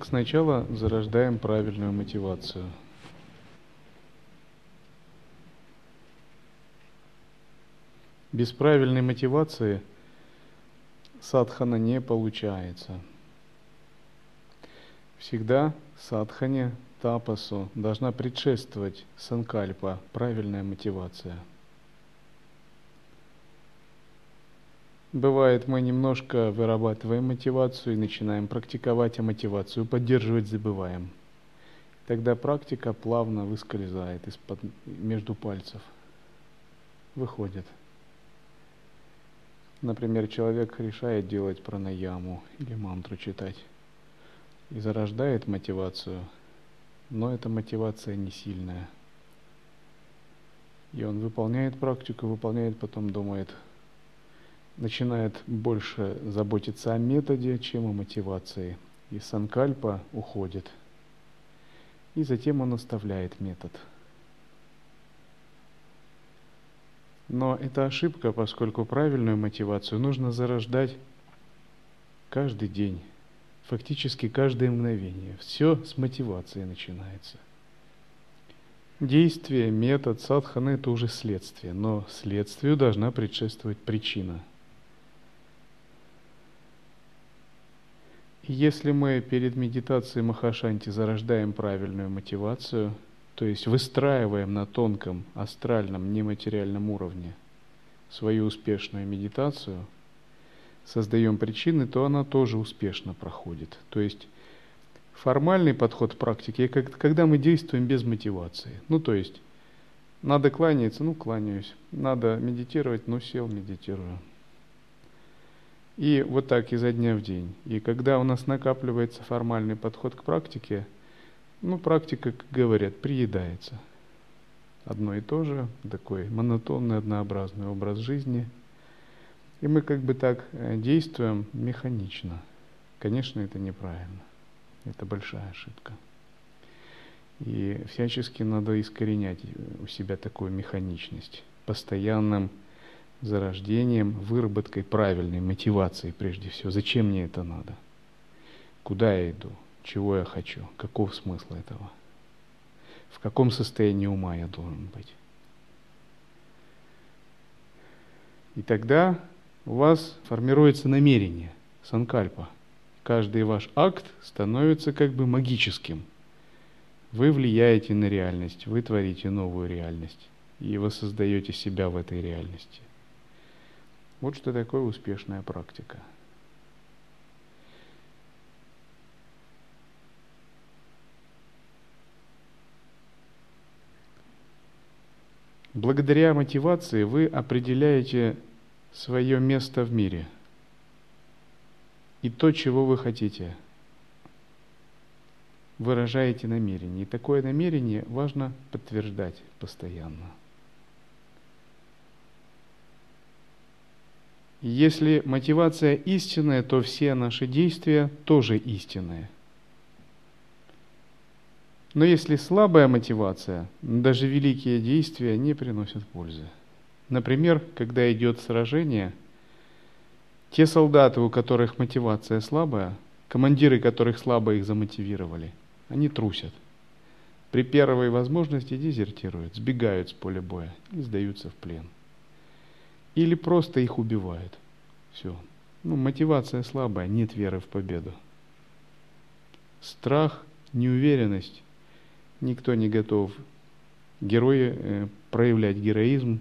Так сначала зарождаем правильную мотивацию. Без правильной мотивации садхана не получается. Всегда садхане, тапасу должна предшествовать санкальпа, правильная мотивация. Бывает, мы немножко вырабатываем мотивацию и начинаем практиковать, а мотивацию поддерживать забываем. Тогда практика плавно выскользает из-под, между пальцев, выходит. Например, человек решает делать пранаяму или мантру читать и зарождает мотивацию, но эта мотивация не сильная. И он выполняет практику, выполняет, потом думает, начинает больше заботиться о методе, чем о мотивации. И санкальпа уходит. И затем он оставляет метод. Но это ошибка, поскольку правильную мотивацию нужно зарождать каждый день, фактически каждое мгновение. Все с мотивации начинается. Действие, метод, садхана – это уже следствие, но следствию должна предшествовать причина. Если мы перед медитацией Махашанти зарождаем правильную мотивацию – то есть выстраиваем на тонком, астральном, нематериальном уровне свою успешную медитацию, создаем причины, то она тоже успешно проходит. То есть формальный подход к практике, когда мы действуем без мотивации. Ну, то есть надо кланяться, ну, кланяюсь. Надо медитировать, ну, сел, медитирую. И вот так изо дня в день. И когда у нас накапливается формальный подход к практике – ну, практика, как говорят, приедается. Одно и то же, такой монотонный, однообразный образ жизни. И мы как бы так э, действуем механично. Конечно, это неправильно. Это большая ошибка. И всячески надо искоренять у себя такую механичность. Постоянным зарождением, выработкой правильной мотивации прежде всего. Зачем мне это надо? Куда я иду? чего я хочу, каков смысл этого, в каком состоянии ума я должен быть. И тогда у вас формируется намерение, санкальпа. Каждый ваш акт становится как бы магическим. Вы влияете на реальность, вы творите новую реальность, и вы создаете себя в этой реальности. Вот что такое успешная практика – Благодаря мотивации вы определяете свое место в мире и то, чего вы хотите. Выражаете намерение. И такое намерение важно подтверждать постоянно. Если мотивация истинная, то все наши действия тоже истинные – но если слабая мотивация, даже великие действия не приносят пользы. Например, когда идет сражение, те солдаты, у которых мотивация слабая, командиры которых слабо их замотивировали, они трусят. При первой возможности дезертируют, сбегают с поля боя и сдаются в плен. Или просто их убивают. Все. Ну, мотивация слабая, нет веры в победу. Страх, неуверенность никто не готов герои, э, проявлять героизм.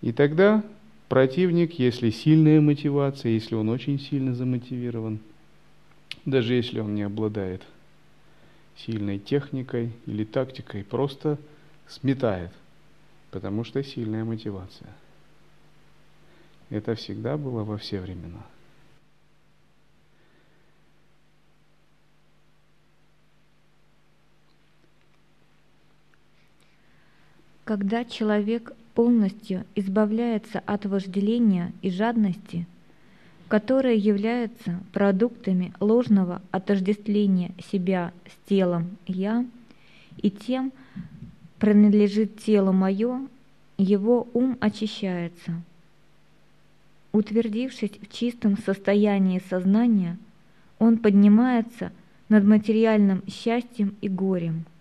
И тогда противник, если сильная мотивация, если он очень сильно замотивирован, даже если он не обладает сильной техникой или тактикой, просто сметает, потому что сильная мотивация. Это всегда было во все времена. Когда человек полностью избавляется от вожделения и жадности, которые являются продуктами ложного отождествления себя с телом «я», и тем принадлежит тело мое, его ум очищается. Утвердившись в чистом состоянии сознания, он поднимается над материальным счастьем и горем –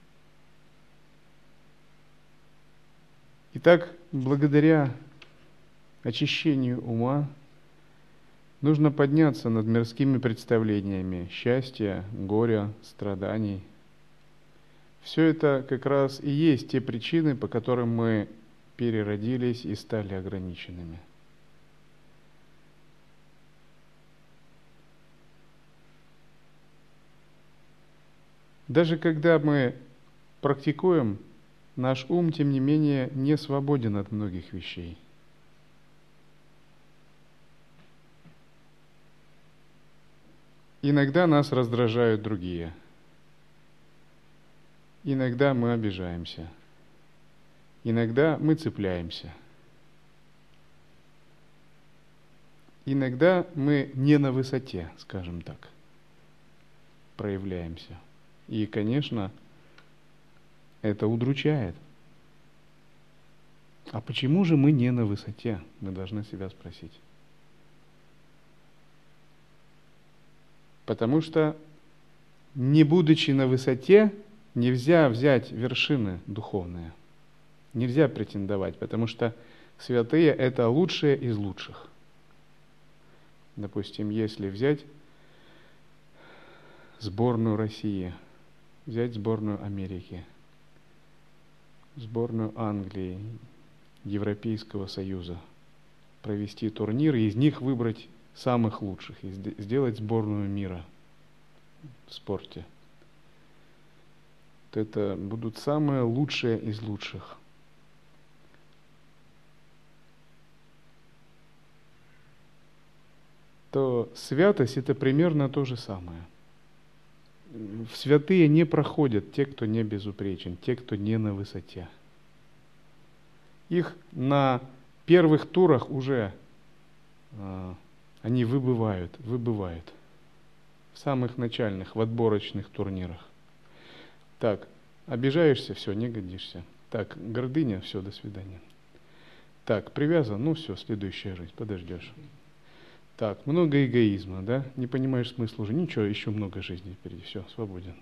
Итак, благодаря очищению ума нужно подняться над мирскими представлениями счастья, горя, страданий. Все это как раз и есть те причины, по которым мы переродились и стали ограниченными. Даже когда мы практикуем Наш ум, тем не менее, не свободен от многих вещей. Иногда нас раздражают другие. Иногда мы обижаемся. Иногда мы цепляемся. Иногда мы не на высоте, скажем так, проявляемся. И, конечно, это удручает. А почему же мы не на высоте? Мы должны себя спросить. Потому что, не будучи на высоте, нельзя взять вершины духовные. Нельзя претендовать, потому что святые – это лучшие из лучших. Допустим, если взять сборную России, взять сборную Америки – сборную Англии, Европейского Союза, провести турнир и из них выбрать самых лучших и сделать сборную мира в спорте. Это будут самые лучшие из лучших. То святость это примерно то же самое – в святые не проходят те, кто не безупречен, те, кто не на высоте. Их на первых турах уже э, они выбывают, выбывают. В самых начальных, в отборочных турнирах. Так, обижаешься, все, не годишься. Так, гордыня, все, до свидания. Так, привязан, ну все, следующая жизнь, подождешь. Так, много эгоизма, да? Не понимаешь смысла уже. Ничего, еще много жизни впереди. Все, свободен.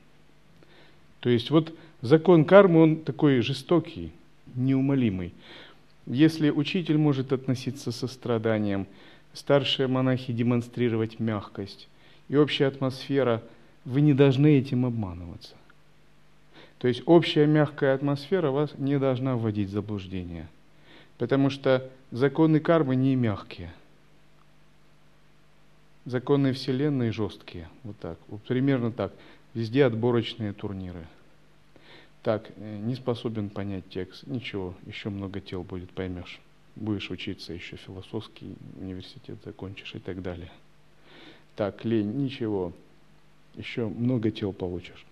То есть вот закон кармы, он такой жестокий, неумолимый. Если учитель может относиться со страданием, старшие монахи демонстрировать мягкость и общая атмосфера, вы не должны этим обманываться. То есть общая мягкая атмосфера вас не должна вводить в заблуждение. Потому что законы кармы не мягкие – законы Вселенной жесткие. Вот так. Вот примерно так. Везде отборочные турниры. Так, э, не способен понять текст. Ничего, еще много тел будет, поймешь. Будешь учиться, еще философский университет закончишь и так далее. Так, лень, ничего. Еще много тел получишь.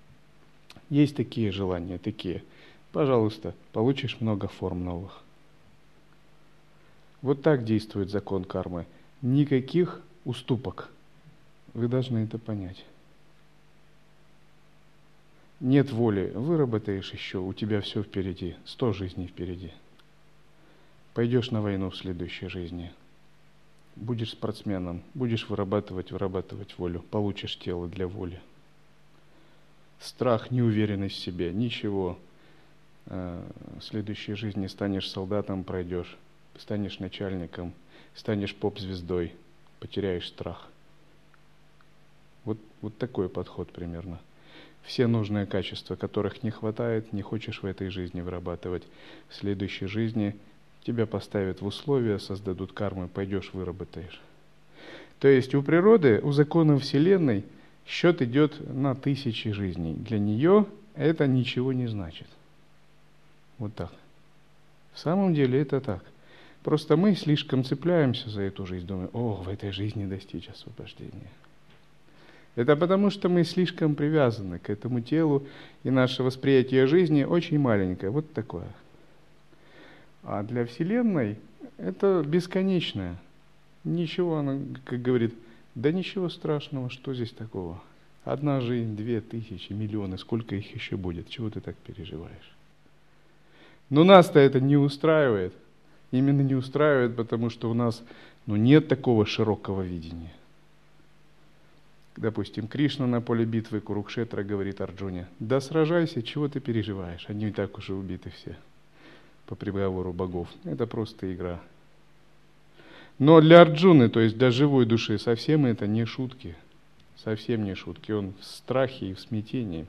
Есть такие желания, такие. Пожалуйста, получишь много форм новых. Вот так действует закон кармы. Никаких уступок. Вы должны это понять. Нет воли, выработаешь еще, у тебя все впереди, сто жизней впереди. Пойдешь на войну в следующей жизни. Будешь спортсменом, будешь вырабатывать, вырабатывать волю, получишь тело для воли. Страх, неуверенность в себе, ничего. Э, в следующей жизни станешь солдатом, пройдешь, станешь начальником, станешь поп-звездой – потеряешь страх. Вот, вот такой подход примерно. Все нужные качества, которых не хватает, не хочешь в этой жизни вырабатывать. В следующей жизни тебя поставят в условия, создадут кармы, пойдешь, выработаешь. То есть у природы, у закона Вселенной счет идет на тысячи жизней. Для нее это ничего не значит. Вот так. В самом деле это так. Просто мы слишком цепляемся за эту жизнь, думаем, о, в этой жизни достичь освобождения. Это потому, что мы слишком привязаны к этому телу, и наше восприятие жизни очень маленькое, вот такое. А для Вселенной это бесконечное. Ничего, она, как говорит, да ничего страшного, что здесь такого? Одна жизнь, две тысячи, миллионы, сколько их еще будет? Чего ты так переживаешь? Но нас-то это не устраивает. Именно не устраивает, потому что у нас ну, нет такого широкого видения. Допустим, Кришна на поле битвы Курукшетра говорит Арджуне, да сражайся, чего ты переживаешь, они и так уже убиты все по приговору богов. Это просто игра. Но для Арджуны, то есть для живой души, совсем это не шутки. Совсем не шутки. Он в страхе и в смятении.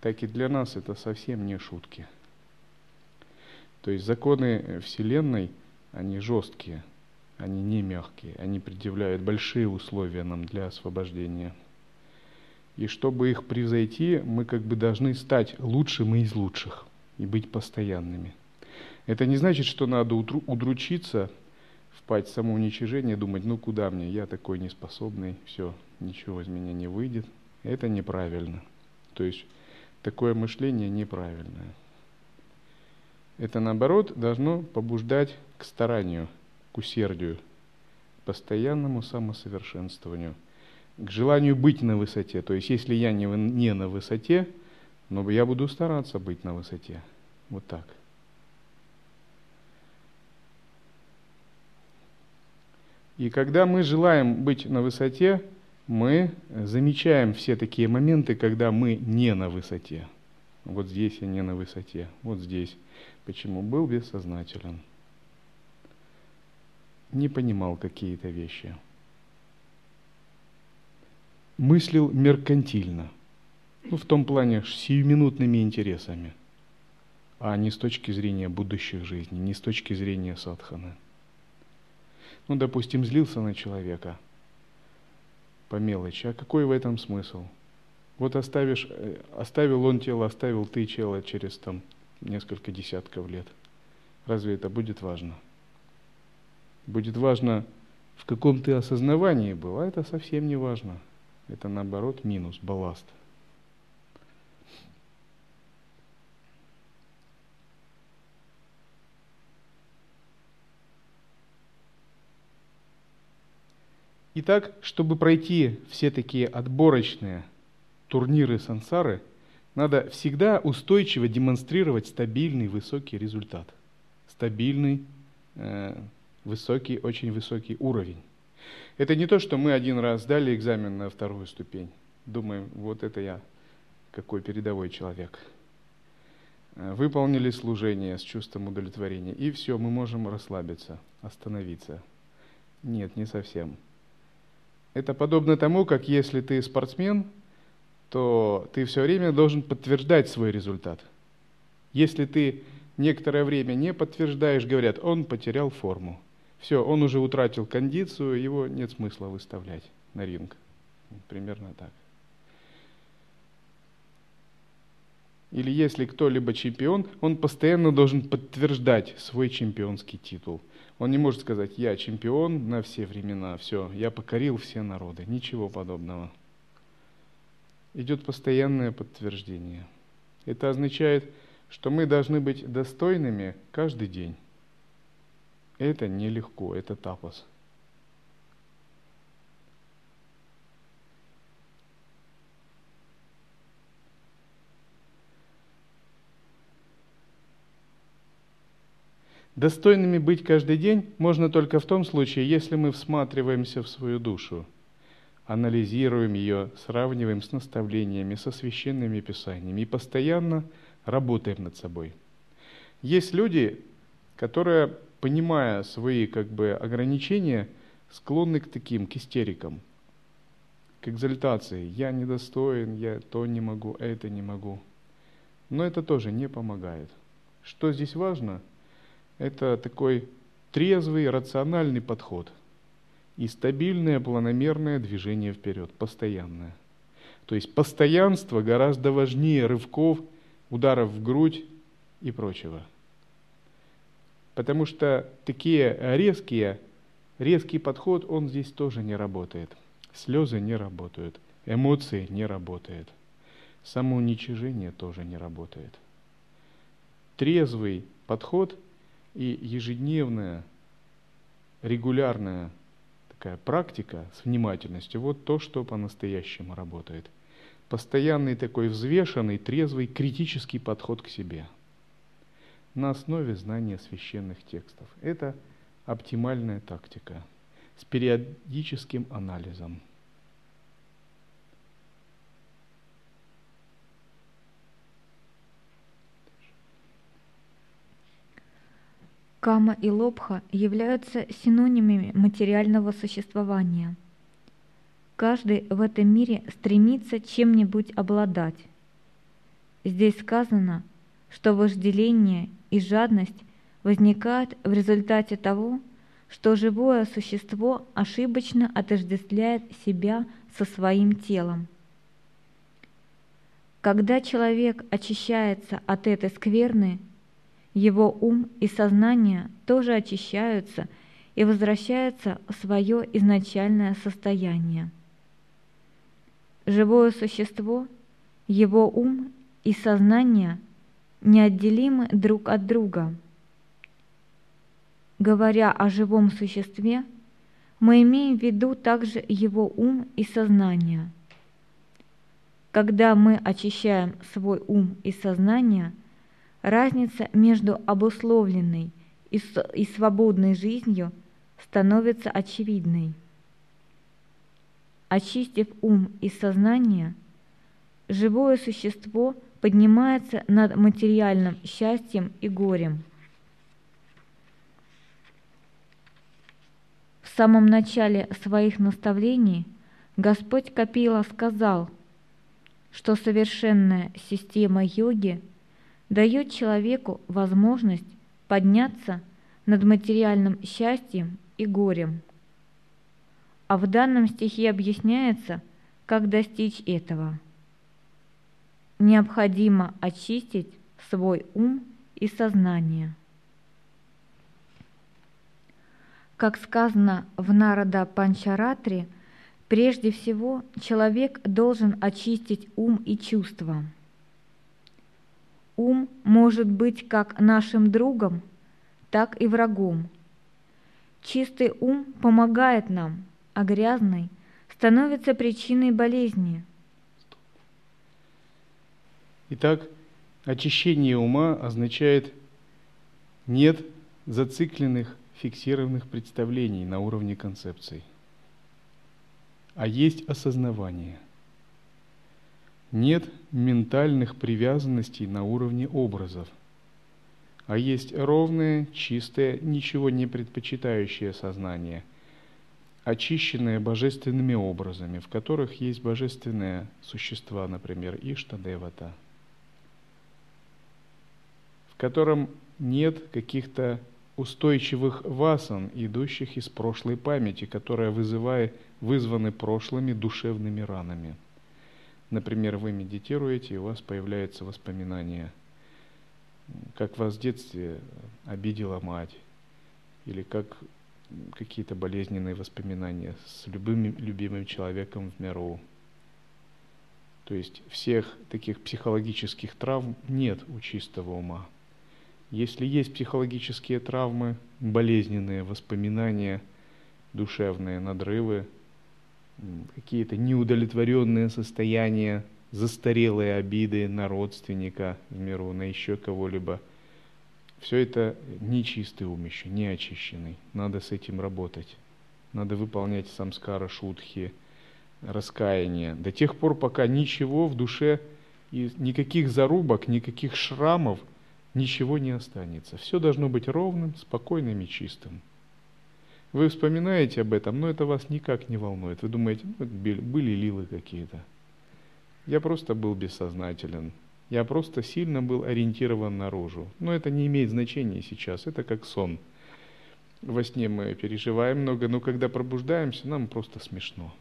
Так и для нас это совсем не шутки. То есть законы Вселенной, они жесткие, они не мягкие, они предъявляют большие условия нам для освобождения. И чтобы их превзойти, мы как бы должны стать лучшим из лучших и быть постоянными. Это не значит, что надо удручиться, впасть в самоуничижение, думать, ну куда мне, я такой неспособный, все, ничего из меня не выйдет. Это неправильно. То есть такое мышление неправильное. Это наоборот должно побуждать к старанию, к усердию, к постоянному самосовершенствованию, к желанию быть на высоте. То есть если я не, не на высоте, но я буду стараться быть на высоте. Вот так. И когда мы желаем быть на высоте, мы замечаем все такие моменты, когда мы не на высоте. Вот здесь я не на высоте, вот здесь. Почему? Был бессознателен. Не понимал какие-то вещи. Мыслил меркантильно. Ну, в том плане, с сиюминутными интересами. А не с точки зрения будущих жизней, не с точки зрения садханы. Ну, допустим, злился на человека по мелочи. А какой в этом смысл? Вот оставишь, э, оставил он тело, оставил ты тело через там несколько десятков лет. Разве это будет важно? Будет важно, в каком ты осознавании был, а это совсем не важно. Это наоборот минус, балласт. Итак, чтобы пройти все такие отборочные турниры сансары – надо всегда устойчиво демонстрировать стабильный высокий результат. Стабильный, э, высокий, очень высокий уровень. Это не то, что мы один раз сдали экзамен на вторую ступень. Думаем, вот это я, какой передовой человек. Э, выполнили служение с чувством удовлетворения, и все, мы можем расслабиться, остановиться. Нет, не совсем. Это подобно тому, как если ты спортсмен – то ты все время должен подтверждать свой результат. Если ты некоторое время не подтверждаешь, говорят, он потерял форму. Все, он уже утратил кондицию, его нет смысла выставлять на ринг. Примерно так. Или если кто-либо чемпион, он постоянно должен подтверждать свой чемпионский титул. Он не может сказать, я чемпион на все времена, все, я покорил все народы. Ничего подобного идет постоянное подтверждение. Это означает, что мы должны быть достойными каждый день. Это нелегко, это тапос. Достойными быть каждый день можно только в том случае, если мы всматриваемся в свою душу – анализируем ее, сравниваем с наставлениями, со священными писаниями и постоянно работаем над собой. Есть люди, которые, понимая свои как бы, ограничения, склонны к таким, к истерикам, к экзальтации. Я недостоин, я то не могу, это не могу. Но это тоже не помогает. Что здесь важно? Это такой трезвый, рациональный подход – и стабильное планомерное движение вперед, постоянное. То есть постоянство гораздо важнее рывков, ударов в грудь и прочего. Потому что такие резкие, резкий подход, он здесь тоже не работает. Слезы не работают, эмоции не работают, самоуничижение тоже не работает. Трезвый подход и ежедневная, регулярная такая практика с внимательностью, вот то, что по-настоящему работает. Постоянный такой взвешенный, трезвый, критический подход к себе на основе знания священных текстов. Это оптимальная тактика с периодическим анализом. Кама и лобха являются синонимами материального существования. Каждый в этом мире стремится чем-нибудь обладать. Здесь сказано, что вожделение и жадность возникают в результате того, что живое существо ошибочно отождествляет себя со своим телом. Когда человек очищается от этой скверны – его ум и сознание тоже очищаются и возвращаются в свое изначальное состояние. Живое существо, его ум и сознание неотделимы друг от друга. Говоря о живом существе, мы имеем в виду также его ум и сознание. Когда мы очищаем свой ум и сознание – разница между обусловленной и, и свободной жизнью становится очевидной. Очистив ум и сознание, живое существо поднимается над материальным счастьем и горем. В самом начале своих наставлений Господь Капила сказал, что совершенная система йоги – дает человеку возможность подняться над материальным счастьем и горем. А в данном стихе объясняется, как достичь этого. Необходимо очистить свой ум и сознание. Как сказано в Нарада Панчаратре, прежде всего человек должен очистить ум и чувства – Ум может быть как нашим другом, так и врагом. Чистый ум помогает нам, а грязный становится причиной болезни. Итак, очищение ума означает нет зацикленных, фиксированных представлений на уровне концепций, а есть осознавание – нет ментальных привязанностей на уровне образов, а есть ровное, чистое, ничего не предпочитающее сознание, очищенное божественными образами, в которых есть божественные существа, например, Иштадевата, в котором нет каких-то устойчивых васан, идущих из прошлой памяти, которые вызывают, вызваны прошлыми душевными ранами – Например, вы медитируете, и у вас появляется воспоминание, как вас в детстве обидела мать, или как какие-то болезненные воспоминания с любым любимым человеком в миру. То есть всех таких психологических травм нет у чистого ума. Если есть психологические травмы, болезненные воспоминания, душевные надрывы – какие-то неудовлетворенные состояния, застарелые обиды на родственника в миру, на еще кого-либо. Все это нечистый ум еще, не. Надо с этим работать. Надо выполнять самскара шутхи, раскаяние. До тех пор, пока ничего в душе, и никаких зарубок, никаких шрамов, ничего не останется. Все должно быть ровным, спокойным и чистым. Вы вспоминаете об этом, но это вас никак не волнует. Вы думаете, ну, были лилы какие-то. Я просто был бессознателен. Я просто сильно был ориентирован наружу. Но это не имеет значения сейчас. Это как сон. Во сне мы переживаем много, но когда пробуждаемся, нам просто смешно.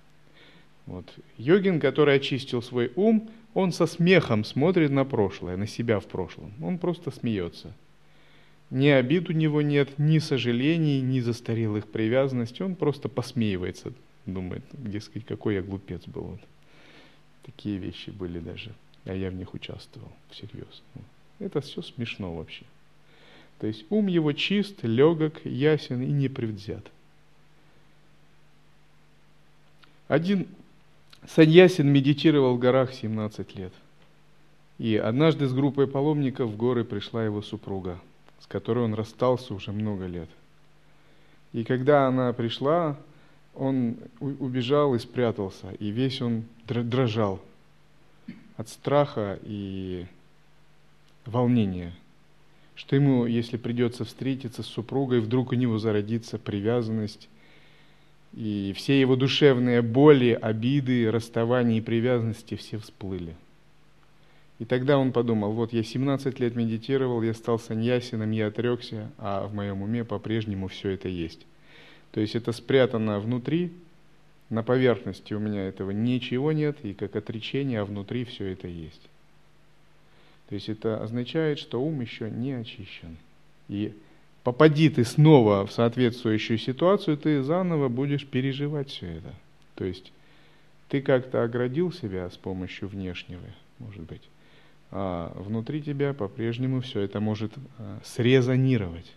Вот. Йогин, который очистил свой ум, он со смехом смотрит на прошлое, на себя в прошлом. Он просто смеется. Ни обид у него нет, ни сожалений, ни застарелых привязанностей. Он просто посмеивается, думает, дескать, какой я глупец был. Вот. Такие вещи были даже. А я в них участвовал всерьез. Это все смешно вообще. То есть ум его чист, легок, ясен и непредвзят. Один саньясин медитировал в горах 17 лет. И однажды с группой паломников в горы пришла его супруга, с которой он расстался уже много лет. И когда она пришла, он убежал и спрятался, и весь он дрожал от страха и волнения, что ему, если придется встретиться с супругой, вдруг у него зародится привязанность, и все его душевные боли, обиды, расставания и привязанности все всплыли. И тогда он подумал, вот я 17 лет медитировал, я стал саньясином, я отрекся, а в моем уме по-прежнему все это есть. То есть это спрятано внутри, на поверхности у меня этого ничего нет, и как отречение, а внутри все это есть. То есть это означает, что ум еще не очищен. И попади ты снова в соответствующую ситуацию, ты заново будешь переживать все это. То есть ты как-то оградил себя с помощью внешнего, может быть, а внутри тебя по-прежнему все это может а, срезонировать.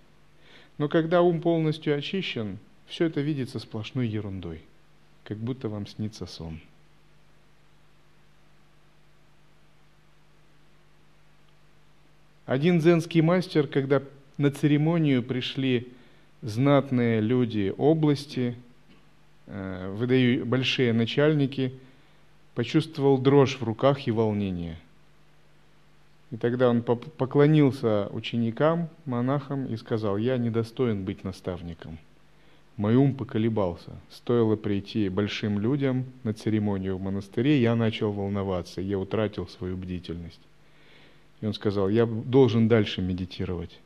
Но когда ум полностью очищен, все это видится сплошной ерундой, как будто вам снится сон. Один дзенский мастер, когда на церемонию пришли знатные люди области, э, выдаю большие начальники, почувствовал дрожь в руках и волнение – и тогда он поклонился ученикам, монахам и сказал, я недостоин быть наставником. Мой ум поколебался. Стоило прийти большим людям на церемонию в монастыре, я начал волноваться, я утратил свою бдительность. И он сказал, я должен дальше медитировать.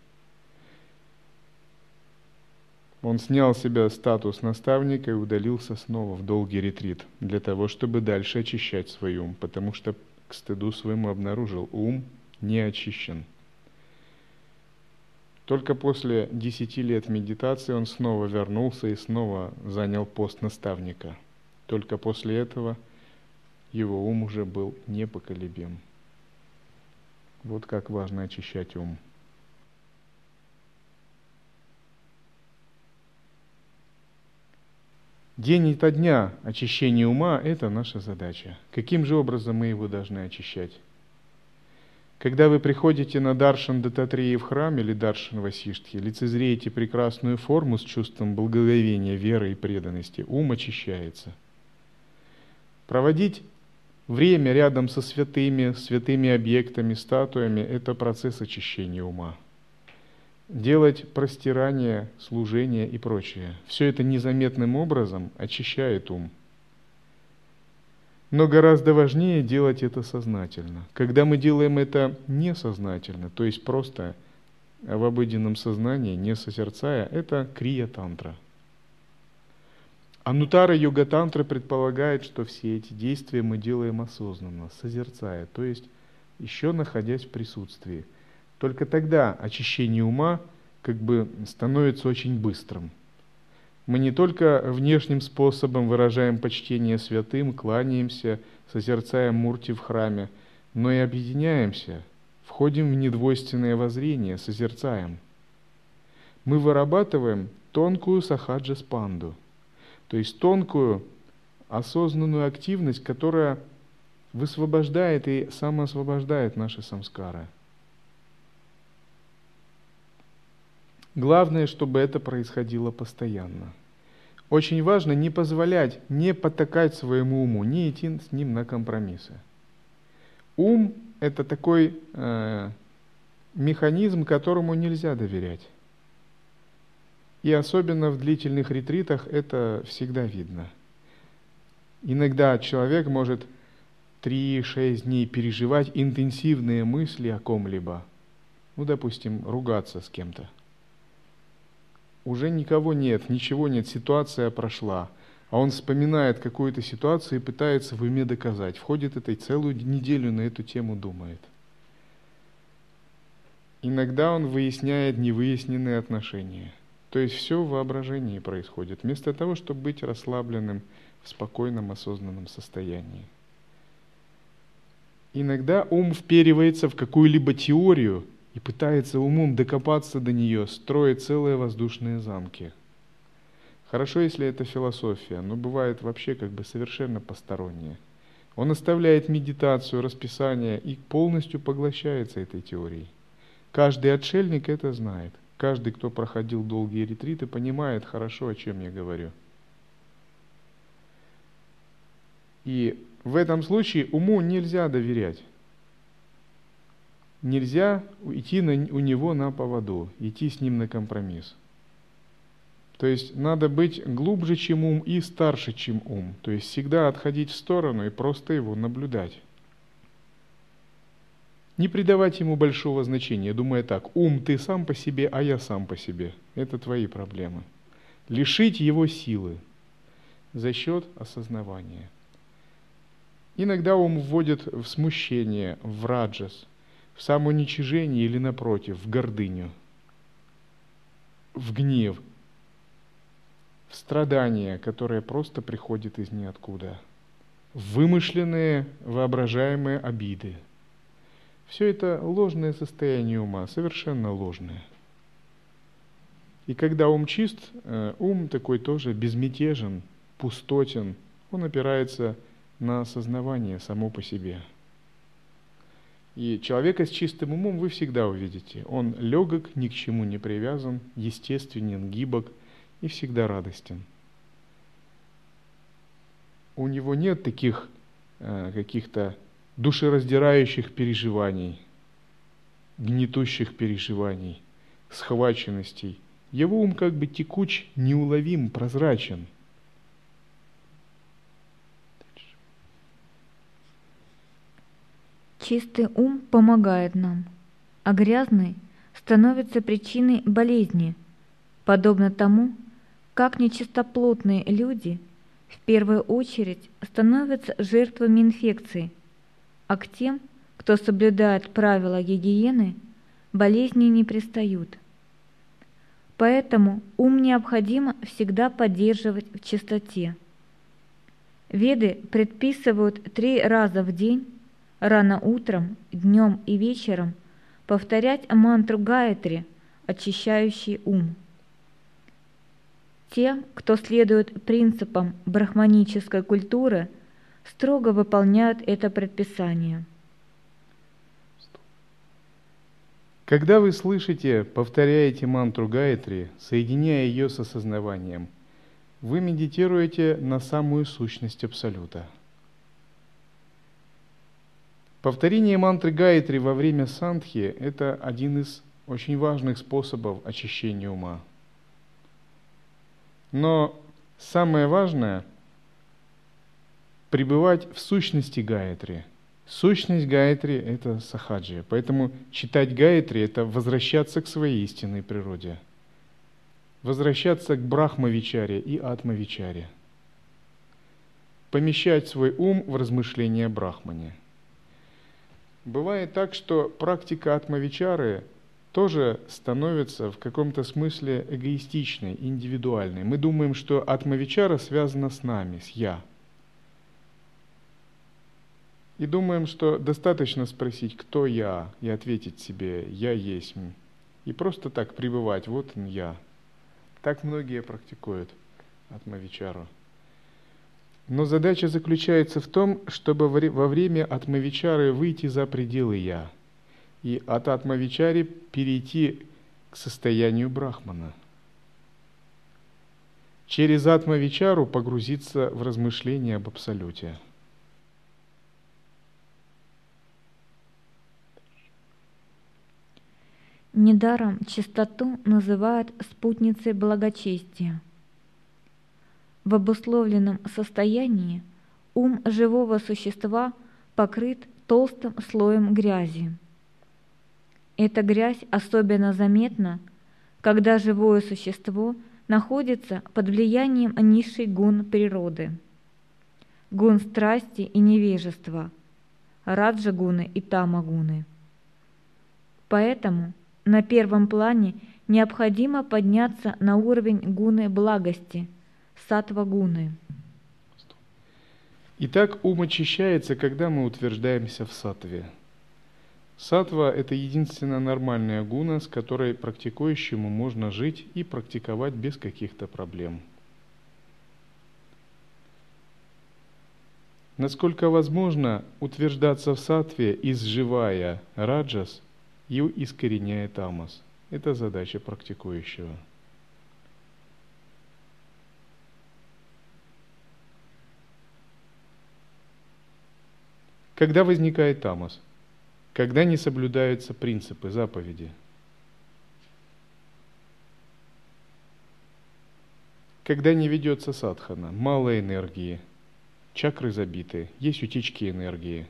Он снял с себя статус наставника и удалился снова в долгий ретрит для того, чтобы дальше очищать свой ум, потому что к стыду своему обнаружил ум не очищен. Только после десяти лет медитации он снова вернулся и снова занял пост наставника. Только после этого его ум уже был непоколебим. Вот как важно очищать ум. День и дня очищение ума – это наша задача. Каким же образом мы его должны очищать? Когда вы приходите на Даршан Дататрии в храм или Даршан Васиштхи, лицезреете прекрасную форму с чувством благоговения, веры и преданности, ум очищается. Проводить время рядом со святыми, святыми объектами, статуями – это процесс очищения ума. Делать простирание, служение и прочее – все это незаметным образом очищает ум – но гораздо важнее делать это сознательно. Когда мы делаем это несознательно, то есть просто в обыденном сознании, не созерцая, это крия-тантра. Анутара йога-тантра предполагает, что все эти действия мы делаем осознанно, созерцая, то есть еще находясь в присутствии. Только тогда очищение ума как бы становится очень быстрым – мы не только внешним способом выражаем почтение святым, кланяемся, созерцаем мурти в храме, но и объединяемся, входим в недвойственное воззрение, созерцаем. Мы вырабатываем тонкую сахаджа спанду, то есть тонкую осознанную активность, которая высвобождает и самоосвобождает наши самскары. Главное, чтобы это происходило постоянно. Очень важно не позволять, не потакать своему уму, не идти с ним на компромиссы. Ум – это такой э, механизм, которому нельзя доверять. И особенно в длительных ретритах это всегда видно. Иногда человек может 3-6 дней переживать интенсивные мысли о ком-либо. Ну, допустим, ругаться с кем-то – уже никого нет, ничего нет, ситуация прошла. А он вспоминает какую-то ситуацию и пытается в уме доказать. Входит этой целую неделю на эту тему думает. Иногда он выясняет невыясненные отношения. То есть все в воображении происходит, вместо того, чтобы быть расслабленным в спокойном, осознанном состоянии. Иногда ум вперивается в какую-либо теорию и пытается умом докопаться до нее, строя целые воздушные замки. Хорошо, если это философия, но бывает вообще как бы совершенно постороннее. Он оставляет медитацию, расписание и полностью поглощается этой теорией. Каждый отшельник это знает. Каждый, кто проходил долгие ретриты, понимает хорошо, о чем я говорю. И в этом случае уму нельзя доверять. Нельзя идти на, у него на поводу, идти с ним на компромисс. То есть надо быть глубже, чем ум, и старше, чем ум. То есть всегда отходить в сторону и просто его наблюдать. Не придавать ему большого значения, думая так, ум ты сам по себе, а я сам по себе. Это твои проблемы. Лишить его силы за счет осознавания – Иногда ум вводит в смущение, в раджас, в самоуничижение или, напротив, в гордыню, в гнев, в страдание, которое просто приходит из ниоткуда, в вымышленные, воображаемые обиды. Все это ложное состояние ума, совершенно ложное. И когда ум чист, э, ум такой тоже безмятежен, пустотен, он опирается на осознавание само по себе. И человека с чистым умом вы всегда увидите. Он легок, ни к чему не привязан, естественен, гибок и всегда радостен. У него нет таких э, каких-то душераздирающих переживаний, гнетущих переживаний, схваченностей. Его ум как бы текуч, неуловим, прозрачен – Чистый ум помогает нам, а грязный становится причиной болезни, подобно тому, как нечистоплотные люди в первую очередь становятся жертвами инфекции, а к тем, кто соблюдает правила гигиены, болезни не пристают. Поэтому ум необходимо всегда поддерживать в чистоте. Веды предписывают три раза в день рано утром, днем и вечером повторять мантру Гаятри, очищающий ум. Те, кто следует принципам брахманической культуры, строго выполняют это предписание. Когда вы слышите, повторяете мантру Гаятри, соединяя ее с осознаванием, вы медитируете на самую сущность Абсолюта – Повторение мантры Гаятри во время сандхи – это один из очень важных способов очищения ума. Но самое важное – пребывать в сущности Гаятри. Сущность Гаятри – это сахаджи. Поэтому читать Гаятри – это возвращаться к своей истинной природе. Возвращаться к Брахмавичаре и Атмавичаре. Помещать свой ум в размышления Брахмане – Бывает так, что практика атмавичары тоже становится в каком-то смысле эгоистичной, индивидуальной. Мы думаем, что атмавичара связана с нами, с «я». И думаем, что достаточно спросить, кто я, и ответить себе «я есть». И просто так пребывать, вот он я. Так многие практикуют атмавичару. Но задача заключается в том, чтобы во время атмавичары выйти за пределы «я» и от атмавичари перейти к состоянию брахмана. Через атмавичару погрузиться в размышления об Абсолюте. Недаром чистоту называют спутницей благочестия – в обусловленном состоянии ум живого существа покрыт толстым слоем грязи. Эта грязь особенно заметна, когда живое существо находится под влиянием низшей гун природы. Гун страсти и невежества, раджагуны и тамагуны. Поэтому на первом плане необходимо подняться на уровень гуны благости, сатва гуны. Итак, ум очищается, когда мы утверждаемся в сатве. Сатва – это единственная нормальная гуна, с которой практикующему можно жить и практиковать без каких-то проблем. Насколько возможно утверждаться в сатве, изживая раджас и искореняя тамас. Это задача практикующего. Когда возникает тамас? Когда не соблюдаются принципы, заповеди. Когда не ведется садхана, мало энергии, чакры забиты, есть утечки энергии.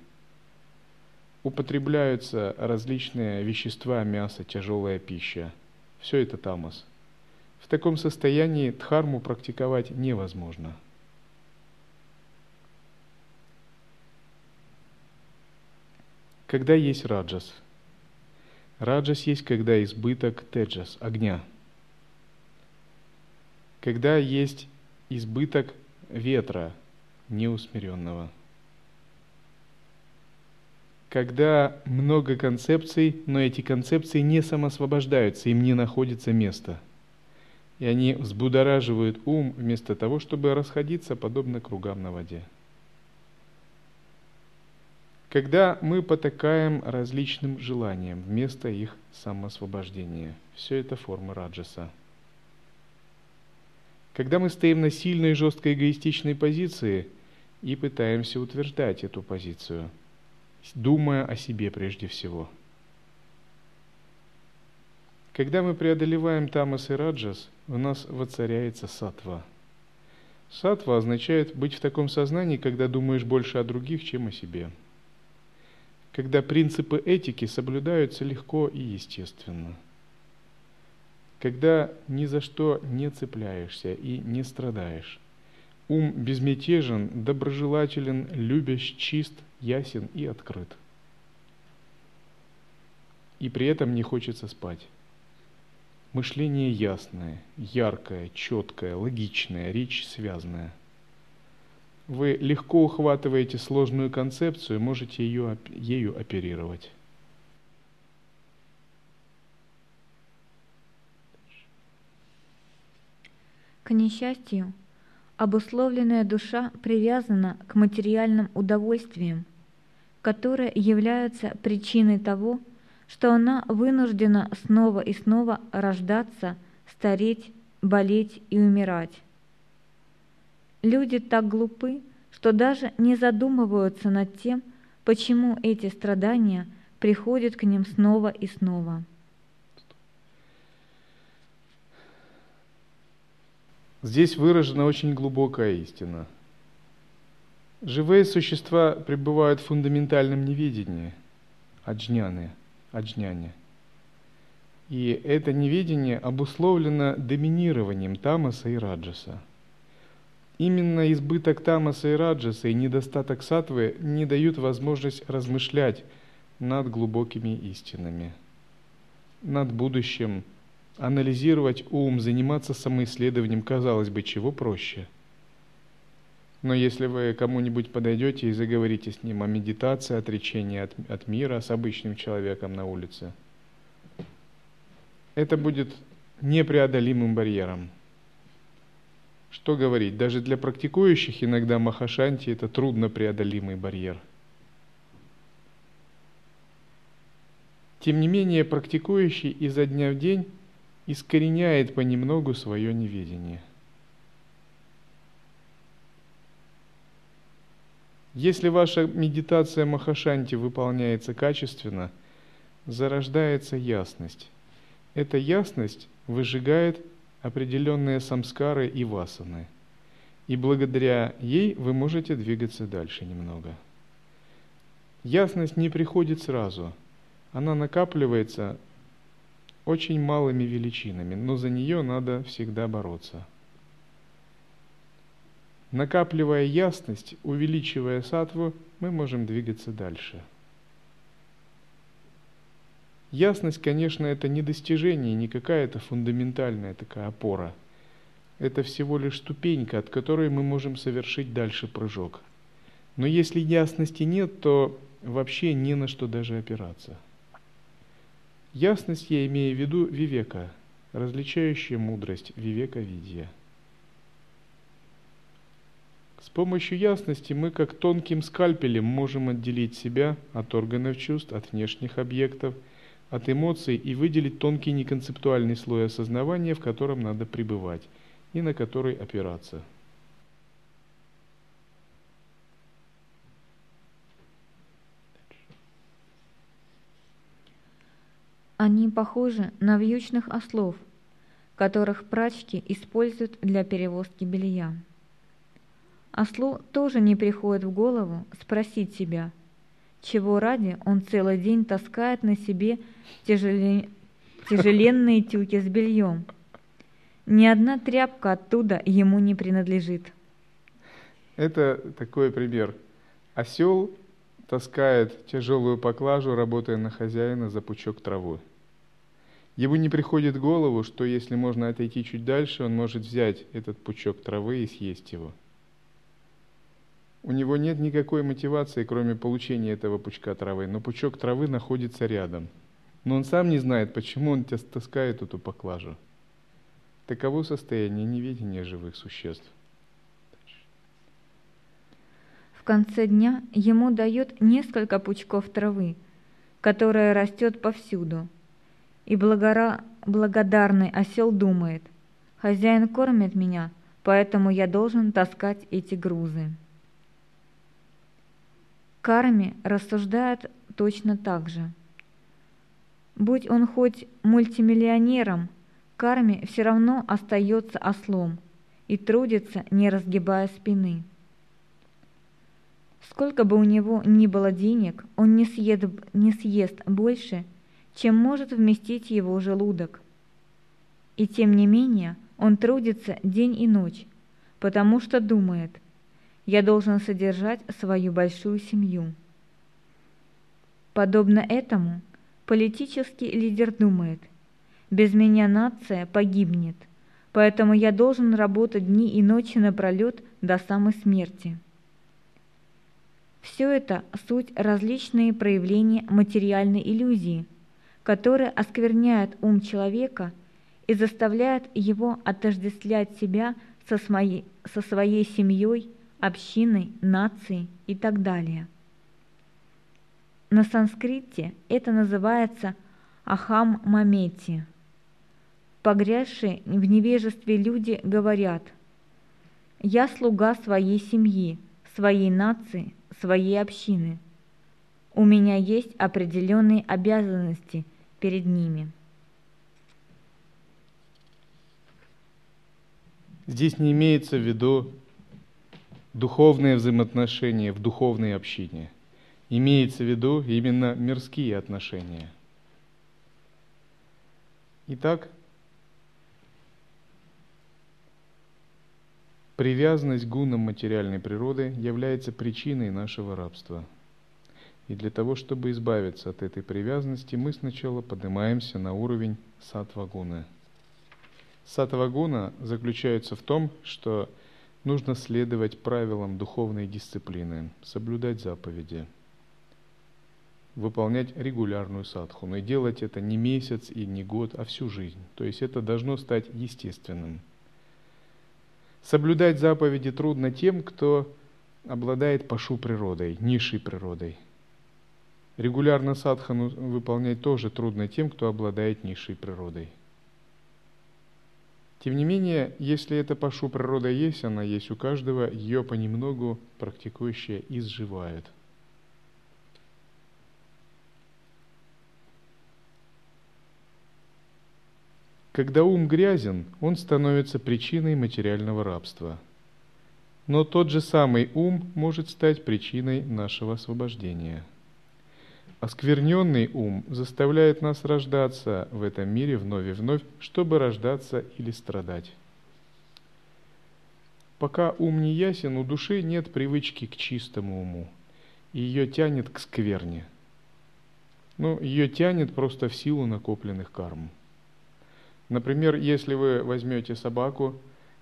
Употребляются различные вещества, мясо, тяжелая пища. Все это тамас. В таком состоянии дхарму практиковать невозможно – когда есть раджас. Раджас есть, когда избыток теджас, огня. Когда есть избыток ветра, неусмиренного. Когда много концепций, но эти концепции не самосвобождаются, им не находится места. И они взбудораживают ум вместо того, чтобы расходиться подобно кругам на воде когда мы потакаем различным желаниям вместо их самоосвобождения. Все это формы раджаса. Когда мы стоим на сильной, жесткой, эгоистичной позиции и пытаемся утверждать эту позицию, думая о себе прежде всего. Когда мы преодолеваем тамас и раджас, в нас воцаряется сатва. Сатва означает быть в таком сознании, когда думаешь больше о других, чем о себе – когда принципы этики соблюдаются легко и естественно, когда ни за что не цепляешься и не страдаешь. Ум безмятежен, доброжелателен, любящ, чист, ясен и открыт. И при этом не хочется спать. Мышление ясное, яркое, четкое, логичное, речь связанная – вы легко ухватываете сложную концепцию, можете ее, ею оперировать. К несчастью, обусловленная душа привязана к материальным удовольствиям, которые являются причиной того, что она вынуждена снова и снова рождаться, стареть, болеть и умирать. Люди так глупы, что даже не задумываются над тем, почему эти страдания приходят к ним снова и снова. Здесь выражена очень глубокая истина. Живые существа пребывают в фундаментальном неведении, аджняны, аджняне. И это неведение обусловлено доминированием тамаса и раджаса – Именно избыток тамаса и раджаса и недостаток сатвы не дают возможность размышлять над глубокими истинами, над будущим, анализировать ум, заниматься самоисследованием, казалось бы, чего проще. Но если вы кому-нибудь подойдете и заговорите с ним о медитации, отречении от, от мира с обычным человеком на улице, это будет непреодолимым барьером – что говорить, даже для практикующих иногда Махашанти это трудно преодолимый барьер. Тем не менее, практикующий изо дня в день искореняет понемногу свое неведение. Если ваша медитация Махашанти выполняется качественно, зарождается ясность. Эта ясность выжигает определенные самскары и васаны. И благодаря ей вы можете двигаться дальше немного. Ясность не приходит сразу. Она накапливается очень малыми величинами, но за нее надо всегда бороться. Накапливая ясность, увеличивая сатву, мы можем двигаться дальше – Ясность, конечно, это не достижение, не какая-то фундаментальная такая опора. Это всего лишь ступенька, от которой мы можем совершить дальше прыжок. Но если ясности нет, то вообще не на что даже опираться. Ясность я имею в виду вивека, различающая мудрость вивека видия. С помощью ясности мы как тонким скальпелем можем отделить себя от органов чувств, от внешних объектов, от эмоций и выделить тонкий неконцептуальный слой осознавания, в котором надо пребывать и на который опираться – Они похожи на вьючных ослов, которых прачки используют для перевозки белья. Ослу тоже не приходит в голову спросить себя, чего ради он целый день таскает на себе тяжеле... тяжеленные тюки с бельем. Ни одна тряпка оттуда ему не принадлежит. Это такой пример. Осел таскает тяжелую поклажу, работая на хозяина за пучок травы. Ему не приходит в голову, что если можно отойти чуть дальше, он может взять этот пучок травы и съесть его. У него нет никакой мотивации, кроме получения этого пучка травы, но пучок травы находится рядом. Но он сам не знает, почему он таскает эту поклажу. Таково состояние неведения живых существ. В конце дня ему дает несколько пучков травы, которая растет повсюду – и благора... благодарный осел думает, «Хозяин кормит меня, поэтому я должен таскать эти грузы». Карми рассуждает точно так же. Будь он хоть мультимиллионером, Карми все равно остается ослом и трудится, не разгибая спины. Сколько бы у него ни было денег, он не съест, не съест больше, чем может вместить его желудок. И тем не менее он трудится день и ночь, потому что думает, я должен содержать свою большую семью. Подобно этому политический лидер думает, без меня нация погибнет, поэтому я должен работать дни и ночи напролет до самой смерти. Все это суть различные проявления материальной иллюзии – которые оскверняют ум человека и заставляют его отождествлять себя со своей, со своей семьей, общиной, нацией и так далее. На санскрите это называется ахам мамети. Погрязшие в невежестве люди говорят «Я слуга своей семьи, своей нации, своей общины» у меня есть определенные обязанности перед ними. Здесь не имеется в виду духовные взаимоотношения в духовной общине. Имеется в виду именно мирские отношения. Итак, привязанность к гунам материальной природы является причиной нашего рабства – и для того, чтобы избавиться от этой привязанности, мы сначала поднимаемся на уровень сатвагуна. Сатвагуна заключается в том, что нужно следовать правилам духовной дисциплины, соблюдать заповеди, выполнять регулярную садхуну. И делать это не месяц и не год, а всю жизнь. То есть это должно стать естественным. Соблюдать заповеди трудно тем, кто обладает пашу природой, низшей природой – Регулярно садхану выполнять тоже трудно тем, кто обладает низшей природой. Тем не менее, если эта пашу природа есть, она есть у каждого, ее понемногу практикующие изживают. Когда ум грязен, он становится причиной материального рабства. Но тот же самый ум может стать причиной нашего освобождения – Оскверненный ум заставляет нас рождаться в этом мире вновь и вновь, чтобы рождаться или страдать. Пока ум не ясен, у души нет привычки к чистому уму, и ее тянет к скверне. Ну, ее тянет просто в силу накопленных карм. Например, если вы возьмете собаку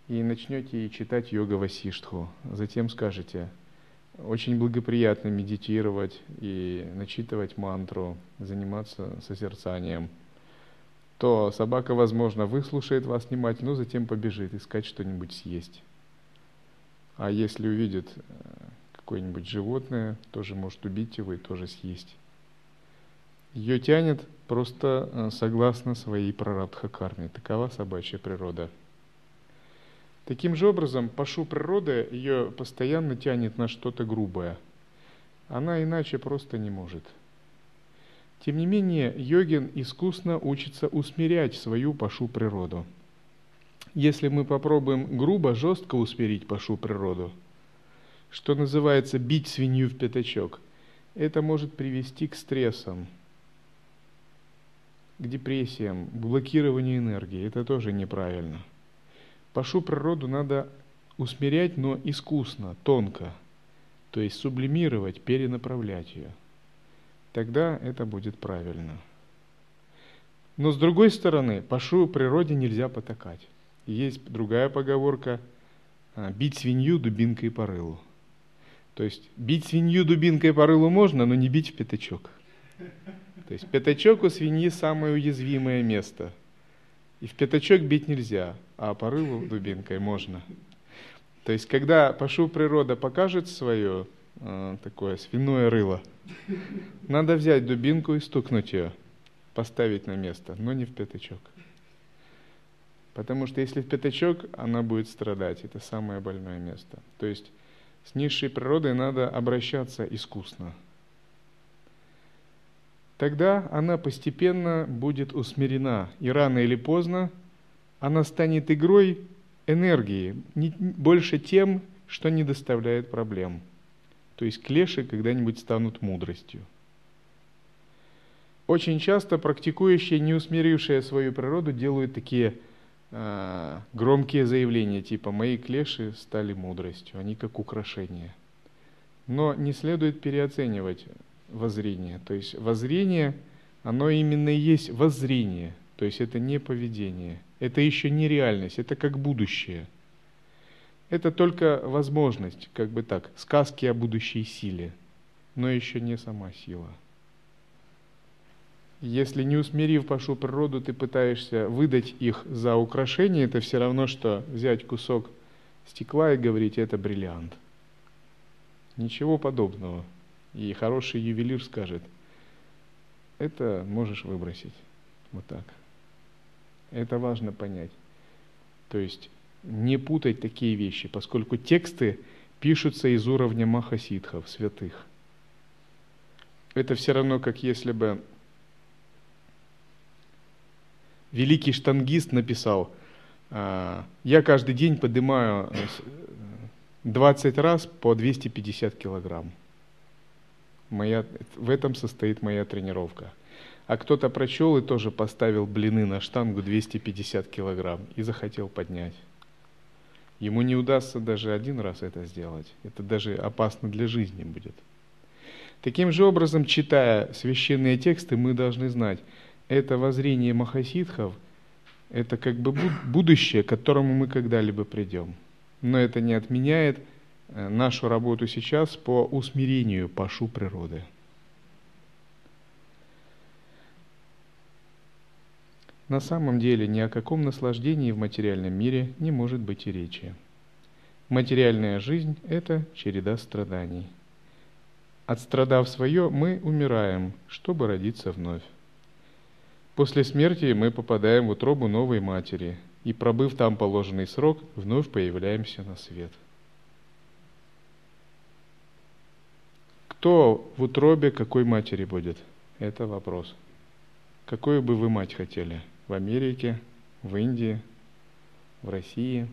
и начнете читать йога Васиштху, затем скажете, очень благоприятно медитировать и начитывать мантру, заниматься созерцанием, то собака, возможно, выслушает вас внимательно, но затем побежит искать что-нибудь съесть. А если увидит э, какое-нибудь животное, тоже может убить его и тоже съесть. Ее тянет просто э, согласно своей прарабдха карме. Такова собачья природа. Таким же образом, пашу природы ее постоянно тянет на что-то грубое. Она иначе просто не может. Тем не менее, йогин искусно учится усмирять свою пашу природу. Если мы попробуем грубо, жестко усмирить пашу природу, что называется бить свинью в пятачок, это может привести к стрессам, к депрессиям, к блокированию энергии. Это тоже неправильно. Пашу природу надо усмирять, но искусно, тонко, то есть сублимировать, перенаправлять ее. Тогда это будет правильно. Но с другой стороны, пашу природе нельзя потакать. Есть другая поговорка а, «бить свинью дубинкой по рылу». То есть бить свинью дубинкой по рылу можно, но не бить в пятачок. То есть пятачок у свиньи самое уязвимое место. И в пятачок бить нельзя, а по рылу дубинкой можно. То есть, когда Пашу природа покажет свое э, такое свиное рыло, надо взять дубинку и стукнуть ее, поставить на место, но не в пятачок. Потому что если в пятачок, она будет страдать. Это самое больное место. То есть с низшей природой надо обращаться искусно – тогда она постепенно будет усмирена, и рано или поздно она станет игрой энергии, не, больше тем, что не доставляет проблем. То есть клеши когда-нибудь станут мудростью. Очень часто практикующие, не усмирившие свою природу, делают такие э, громкие заявления, типа «мои клеши стали мудростью», они как украшение. Но не следует переоценивать воззрение. То есть воззрение, оно именно и есть воззрение. То есть это не поведение. Это еще не реальность, это как будущее. Это только возможность, как бы так, сказки о будущей силе, но еще не сама сила. Если не усмирив пашу природу, ты пытаешься выдать их за украшение, это все равно, что взять кусок стекла и говорить, это бриллиант. Ничего подобного. И хороший ювелир скажет, это можешь выбросить. Вот так. Это важно понять. То есть не путать такие вещи, поскольку тексты пишутся из уровня махасидхов, святых. Это все равно, как если бы великий штангист написал, «А, я каждый день поднимаю 20 раз по 250 килограмм. Моя, в этом состоит моя тренировка. А кто-то прочел и тоже поставил блины на штангу 250 килограмм и захотел поднять. Ему не удастся даже один раз это сделать. Это даже опасно для жизни будет. Таким же образом, читая священные тексты, мы должны знать, это воззрение махасидхов, это как бы будущее, к которому мы когда-либо придем. Но это не отменяет Э, нашу работу сейчас по усмирению пашу природы. На самом деле ни о каком наслаждении в материальном мире не может быть и речи. Материальная жизнь – это череда страданий. Отстрадав свое, мы умираем, чтобы родиться вновь. После смерти мы попадаем в утробу новой матери, и, пробыв там положенный срок, вновь появляемся на свет – Кто в утробе какой матери будет? Это вопрос. Какую бы вы мать хотели? В Америке, в Индии, в России?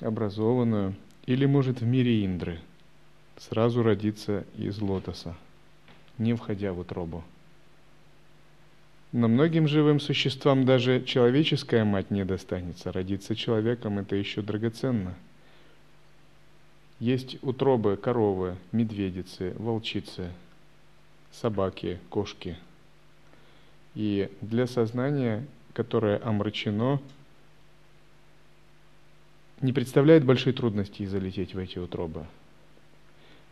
Образованную? Или, может, в мире Индры? Сразу родиться из лотоса, не входя в утробу. Но многим живым существам даже человеческая мать не достанется. Родиться человеком – это еще драгоценно – есть утробы коровы, медведицы, волчицы. собаки, кошки. И для сознания, которое омрачено, не представляет большой трудности залететь в эти утробы.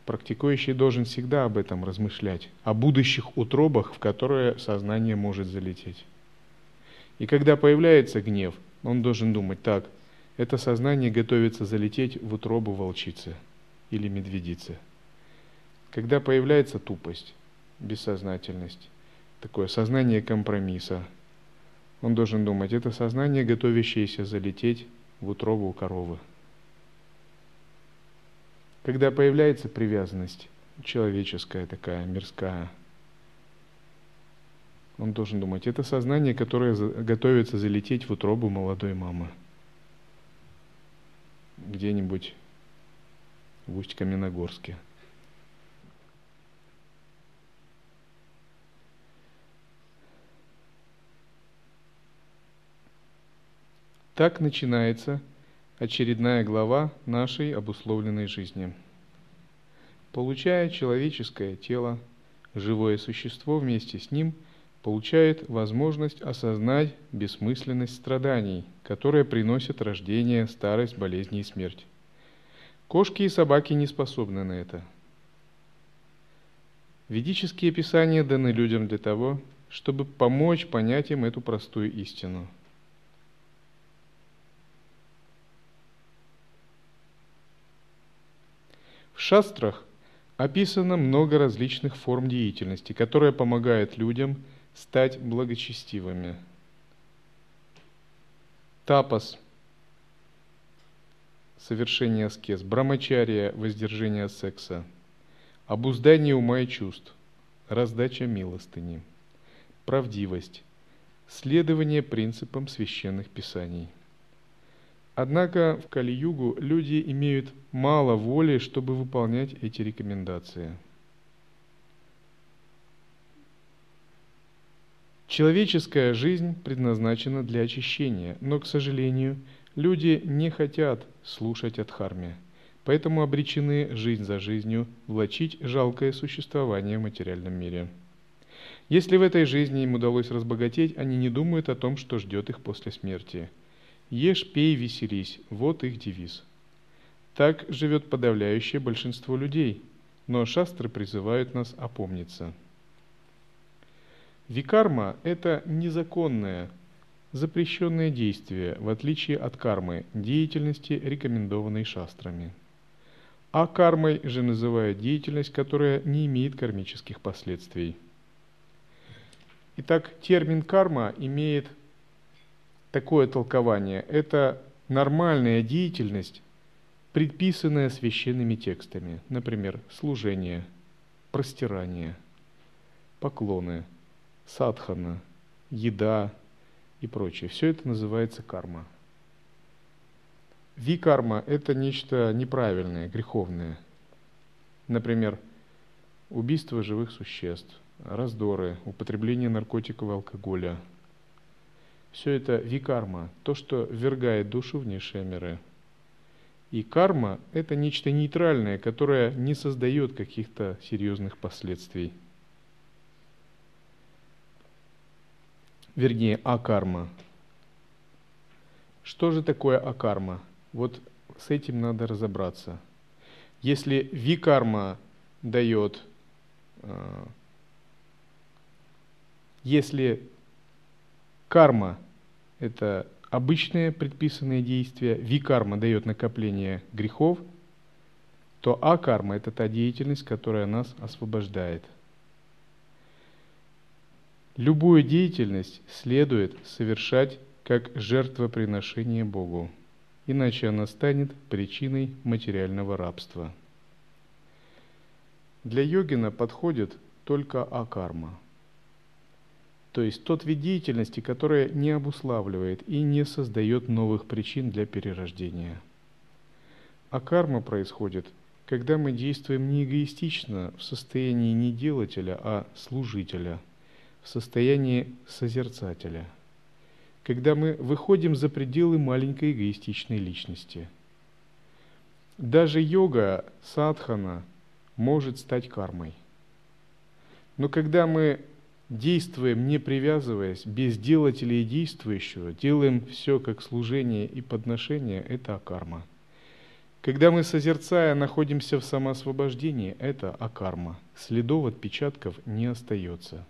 Практикующий должен всегда об этом размышлять, о будущих утробах, в которые сознание может залететь. И когда появляется гнев, он должен думать так, это сознание готовится залететь в утробу волчицы или медведицы. Когда появляется тупость, бессознательность, такое сознание компромисса, он должен думать, это сознание, готовящееся залететь в утробу коровы. Когда появляется привязанность человеческая такая, мирская, он должен думать, это сознание, которое готовится залететь в утробу молодой мамы. Где-нибудь в Усть-Каменогорске. Так начинается очередная глава нашей обусловленной жизни. Получая человеческое тело, живое существо вместе с ним получает возможность осознать бессмысленность страданий, которые приносят рождение, старость, болезни и смерть. Кошки и собаки не способны на это. Ведические писания даны людям для того, чтобы помочь понять им эту простую истину – В шастрах описано много различных форм деятельности, которые помогают людям стать благочестивыми. Тапас – совершение аскез, брамачария – воздержание секса, обуздание ума и чувств, раздача милостыни, правдивость, следование принципам священных писаний – Однако в Кали-югу люди имеют мало воли, чтобы выполнять эти рекомендации. Человеческая жизнь предназначена для очищения, но, к сожалению, люди не хотят слушать о Дхарме, поэтому обречены жизнь за жизнью влачить жалкое существование в материальном мире. Если в этой жизни им удалось разбогатеть, они не думают о том, что ждет их после смерти – Ешь, пей, веселись – вот их девиз. Так живет подавляющее большинство людей, но шастры призывают нас опомниться. Викарма – это незаконное, запрещенное действие, в отличие от кармы, деятельности, рекомендованной шастрами. А кармой же называют деятельность, которая не имеет кармических последствий. Итак, термин карма имеет такое толкование – это нормальная деятельность, предписанная священными текстами, например, служение, простирание, поклоны, садхана, еда и прочее. Все это называется карма. Викарма – это нечто неправильное, греховное. Например, убийство живых существ, раздоры, употребление наркотиков и алкоголя – все это викарма, то, что ввергает душу в низшие миры. И карма – это нечто нейтральное, которое не создает каких-то серьезных последствий. Вернее, акарма. Что же такое акарма? Вот с этим надо разобраться. Если викарма дает, э, если карма это обычные предписанные действия, викарма дает накопление грехов, то акарма – это та деятельность, которая нас освобождает. Любую деятельность следует совершать как жертвоприношение Богу, иначе она станет причиной материального рабства. Для йогина подходит только акарма – то есть тот вид деятельности, которая не обуславливает и не создает новых причин для перерождения. А карма происходит, когда мы действуем не эгоистично в состоянии не делателя, а служителя, в состоянии созерцателя, когда мы выходим за пределы маленькой эгоистичной личности. Даже йога, садхана может стать кармой – Но когда мы действуем, не привязываясь, без делателя и действующего, делаем все как служение и подношение, это акарма. Когда мы, созерцая, находимся в самоосвобождении, это акарма. Следов отпечатков не остается.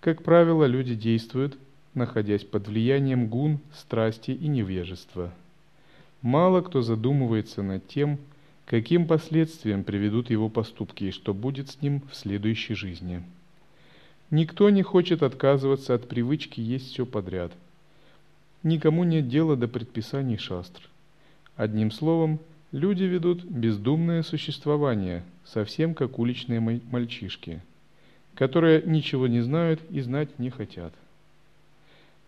Как правило, люди действуют, находясь под влиянием гун, страсти и невежества. Мало кто задумывается над тем, каким последствиям приведут его поступки и что будет с ним в следующей жизни. Никто не хочет отказываться от привычки есть все подряд. Никому нет дела до предписаний шастр. Одним словом, люди ведут бездумное существование, совсем как уличные мальчишки, которые ничего не знают и знать не хотят.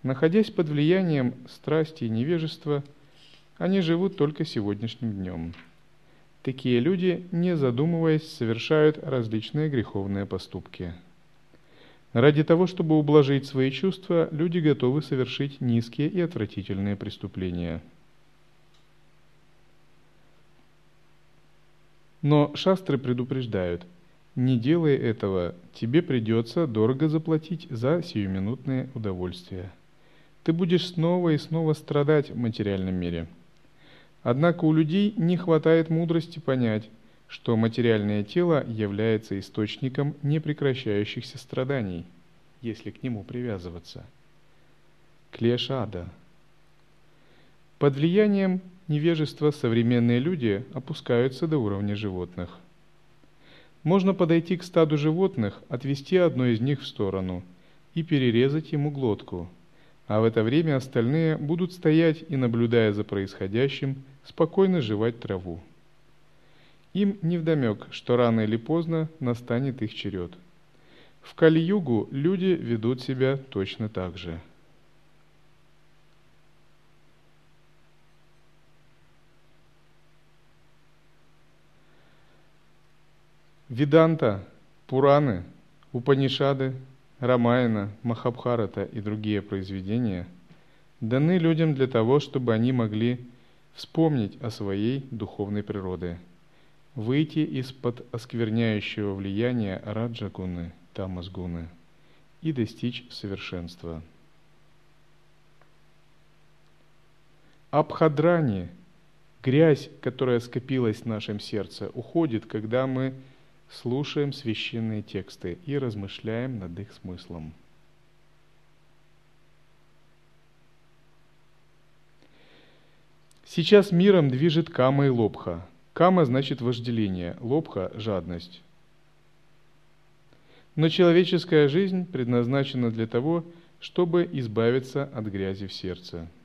Находясь под влиянием страсти и невежества, они живут только сегодняшним днем – Такие люди, не задумываясь, совершают различные греховные поступки. Ради того, чтобы ублажить свои чувства, люди готовы совершить низкие и отвратительные преступления. Но шастры предупреждают, не делай этого, тебе придется дорого заплатить за сиюминутные удовольствия. Ты будешь снова и снова страдать в материальном мире – Однако у людей не хватает мудрости понять, что материальное тело является источником непрекращающихся страданий, если к нему привязываться. Клешада. Под влиянием невежества современные люди опускаются до уровня животных. Можно подойти к стаду животных, отвести одно из них в сторону и перерезать ему глотку – а в это время остальные будут стоять и, наблюдая за происходящим, спокойно жевать траву. Им невдомек, что рано или поздно настанет их черед. В Кали-югу люди ведут себя точно так же. Виданта, Пураны, Упанишады Рамаяна, Махабхарата и другие произведения даны людям для того, чтобы они могли вспомнить о своей духовной природе, выйти из-под оскверняющего влияния раджагуны, тамасгуны и достичь совершенства. Абхадрани, грязь, которая скопилась в нашем сердце, уходит, когда мы слушаем священные тексты и размышляем над их смыслом. Сейчас миром движет кама и лобха. Кама значит вожделение, лобха – жадность. Но человеческая жизнь предназначена для того, чтобы избавиться от грязи в сердце –